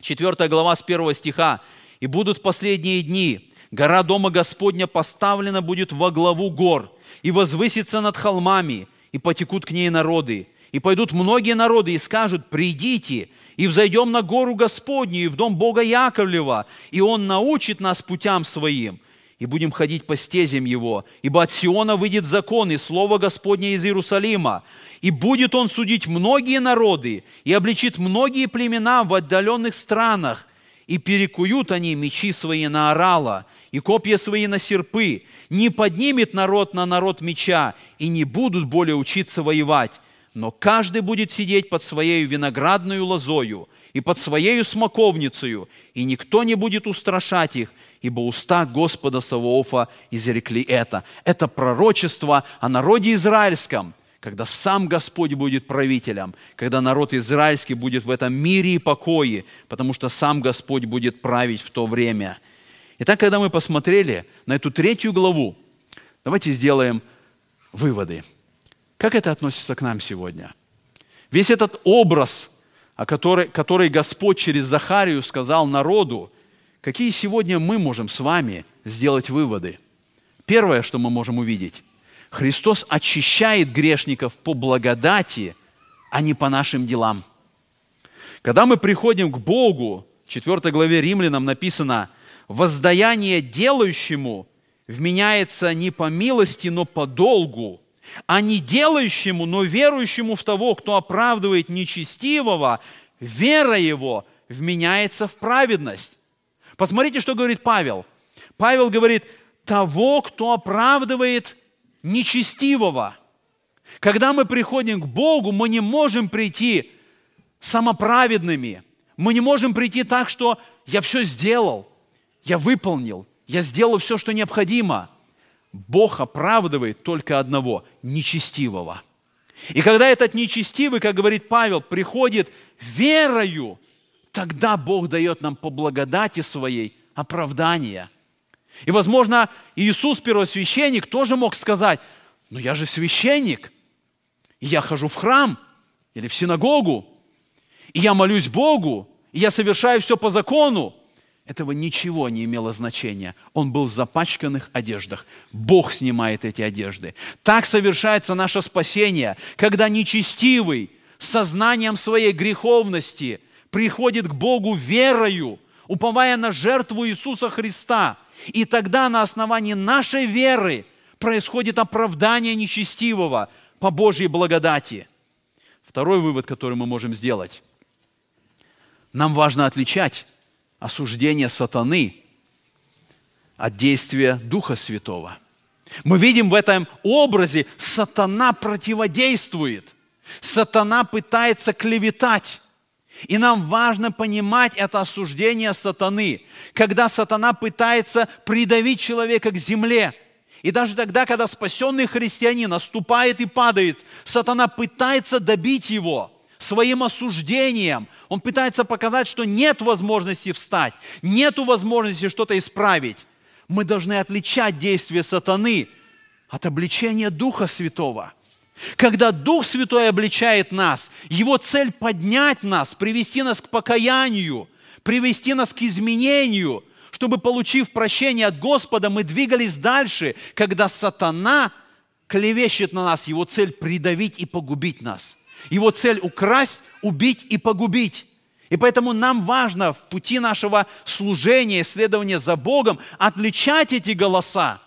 4 глава с 1 стиха. «И будут последние дни, гора Дома Господня поставлена будет во главу гор, и возвысится над холмами, и потекут к ней народы. И пойдут многие народы и скажут, придите, и взойдем на гору Господню и в дом Бога Яковлева, и Он научит нас путям Своим, и будем ходить по стезям Его, ибо от Сиона выйдет закон и Слово Господне из Иерусалима, и будет Он судить многие народы, и обличит многие племена в отдаленных странах, и перекуют они мечи свои на орала, и копья свои на серпы. Не поднимет народ на народ меча, и не будут более учиться воевать. Но каждый будет сидеть под своей виноградной лозою и под своей смоковницей, и никто не будет устрашать их, ибо уста Господа Савоофа изрекли это. Это пророчество о народе израильском, когда сам Господь будет правителем, когда народ израильский будет в этом мире и покое, потому что сам Господь будет править в то время. Итак, когда мы посмотрели на эту третью главу, давайте сделаем выводы. Как это относится к нам сегодня? Весь этот образ, о который, который Господь через Захарию сказал народу, Какие сегодня мы можем с вами сделать выводы? Первое, что мы можем увидеть, Христос очищает грешников по благодати, а не по нашим делам. Когда мы приходим к Богу, в 4 главе Римлянам написано, воздаяние делающему вменяется не по милости, но по долгу, а не делающему, но верующему в того, кто оправдывает нечестивого, вера его вменяется в праведность. Посмотрите, что говорит Павел. Павел говорит, того, кто оправдывает нечестивого. Когда мы приходим к Богу, мы не можем прийти самоправедными. Мы не можем прийти так, что я все сделал, я выполнил, я сделал все, что необходимо. Бог оправдывает только одного – нечестивого. И когда этот нечестивый, как говорит Павел, приходит верою тогда Бог дает нам по благодати своей оправдание. И, возможно, Иисус, первосвященник, тоже мог сказать, ну я же священник, и я хожу в храм или в синагогу, и я молюсь Богу, и я совершаю все по закону. Этого ничего не имело значения. Он был в запачканных одеждах. Бог снимает эти одежды. Так совершается наше спасение, когда нечестивый, сознанием своей греховности – приходит к Богу верою, уповая на жертву Иисуса Христа. И тогда на основании нашей веры происходит оправдание нечестивого по Божьей благодати. Второй вывод, который мы можем сделать. Нам важно отличать осуждение сатаны от действия Духа Святого. Мы видим в этом образе, сатана противодействует. Сатана пытается клеветать. И нам важно понимать это осуждение сатаны, когда сатана пытается придавить человека к земле. И даже тогда, когда спасенный христианин наступает и падает, сатана пытается добить его своим осуждением. Он пытается показать, что нет возможности встать, нет возможности что-то исправить. Мы должны отличать действие сатаны от обличения Духа Святого – когда Дух Святой обличает нас, Его цель поднять нас, привести нас к покаянию, привести нас к изменению, чтобы, получив прощение от Господа, мы двигались дальше, когда сатана клевещет на нас, его цель придавить и погубить нас. Его цель украсть, убить и погубить. И поэтому нам важно в пути нашего служения, исследования за Богом отличать эти голоса –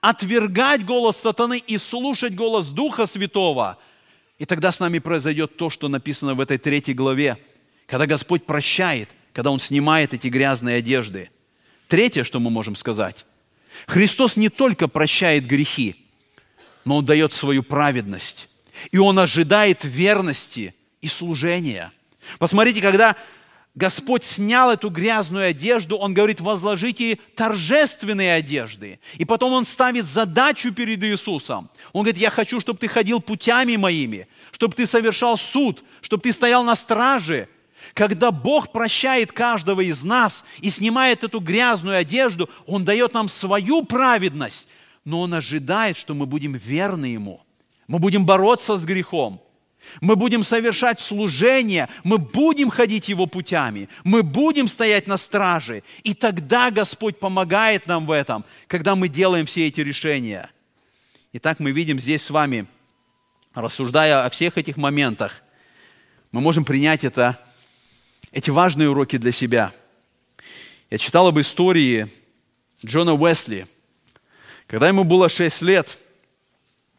отвергать голос сатаны и слушать голос Духа Святого. И тогда с нами произойдет то, что написано в этой третьей главе, когда Господь прощает, когда Он снимает эти грязные одежды. Третье, что мы можем сказать. Христос не только прощает грехи, но Он дает свою праведность. И Он ожидает верности и служения. Посмотрите, когда Господь снял эту грязную одежду, Он говорит, возложите торжественные одежды. И потом Он ставит задачу перед Иисусом. Он говорит, я хочу, чтобы ты ходил путями моими, чтобы ты совершал суд, чтобы ты стоял на страже. Когда Бог прощает каждого из нас и снимает эту грязную одежду, Он дает нам свою праведность, но Он ожидает, что мы будем верны Ему. Мы будем бороться с грехом – мы будем совершать служение, мы будем ходить Его путями, мы будем стоять на страже. И тогда Господь помогает нам в этом, когда мы делаем все эти решения. Итак, мы видим здесь с вами, рассуждая о всех этих моментах, мы можем принять это, эти важные уроки для себя. Я читал об истории Джона Уэсли. Когда ему было 6 лет –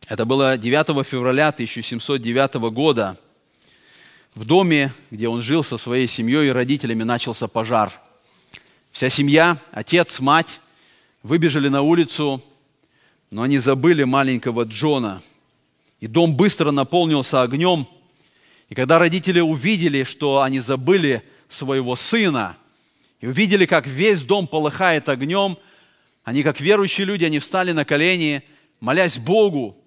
это было 9 февраля 1709 года. В доме, где он жил со своей семьей и родителями, начался пожар. Вся семья, отец, мать, выбежали на улицу, но они забыли маленького Джона. И дом быстро наполнился огнем. И когда родители увидели, что они забыли своего сына, и увидели, как весь дом полыхает огнем, они, как верующие люди, они встали на колени, молясь Богу.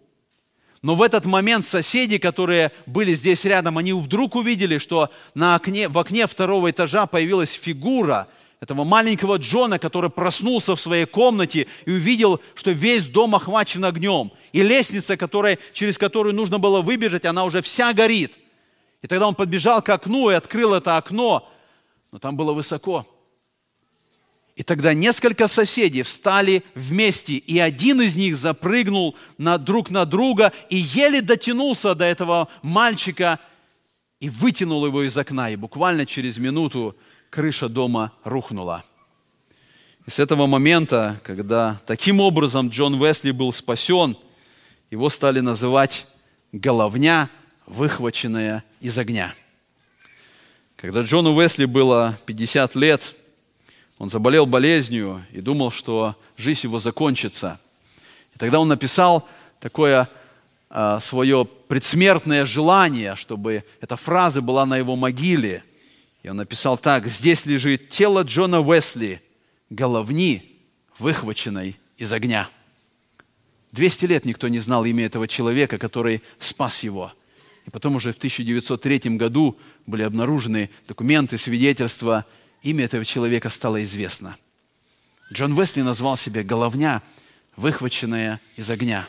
Но в этот момент соседи, которые были здесь рядом, они вдруг увидели, что на окне, в окне второго этажа появилась фигура – этого маленького Джона, который проснулся в своей комнате и увидел, что весь дом охвачен огнем. И лестница, которая, через которую нужно было выбежать, она уже вся горит. И тогда он подбежал к окну и открыл это окно, но там было высоко. И тогда несколько соседей встали вместе, и один из них запрыгнул на, друг на друга и еле дотянулся до этого мальчика и вытянул его из окна. И буквально через минуту крыша дома рухнула. И с этого момента, когда таким образом Джон Уэсли был спасен, его стали называть «головня, выхваченная из огня». Когда Джону Уэсли было 50 лет, он заболел болезнью и думал, что жизнь его закончится. И тогда он написал такое а, свое предсмертное желание, чтобы эта фраза была на его могиле – и он написал так, здесь лежит тело Джона Уэсли, головни, выхваченной из огня. 200 лет никто не знал имя этого человека, который спас его. И потом уже в 1903 году были обнаружены документы, свидетельства. Имя этого человека стало известно. Джон Уэсли назвал себя «головня, выхваченная из огня».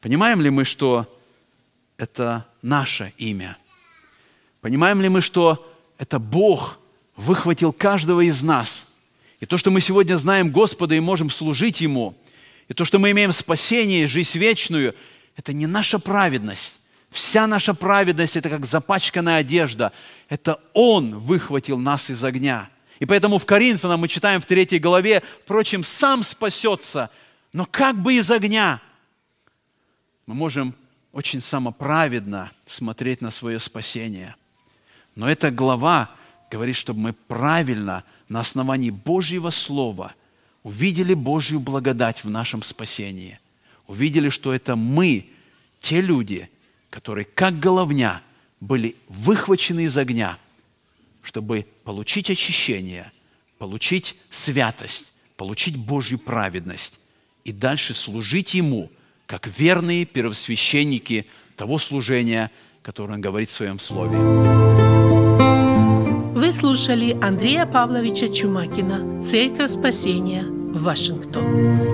Понимаем ли мы, что это наше имя? Понимаем ли мы, что это Бог выхватил каждого из нас. И то, что мы сегодня знаем Господа и можем служить Ему, и то, что мы имеем спасение, жизнь вечную, это не наша праведность. Вся наша праведность – это как запачканная одежда. Это Он выхватил нас из огня. И поэтому в Коринфянам мы читаем в третьей главе, впрочем, сам спасется, но как бы из огня. Мы можем очень самоправедно смотреть на свое спасение – но эта глава говорит, чтобы мы правильно на основании Божьего Слова увидели Божью благодать в нашем спасении. Увидели, что это мы, те люди, которые как головня были выхвачены из огня, чтобы получить очищение, получить святость, получить Божью праведность и дальше служить Ему, как верные первосвященники того служения, которое Он говорит в Своем Слове. Вы слушали Андрея Павловича Чумакина «Церковь спасения. Вашингтон».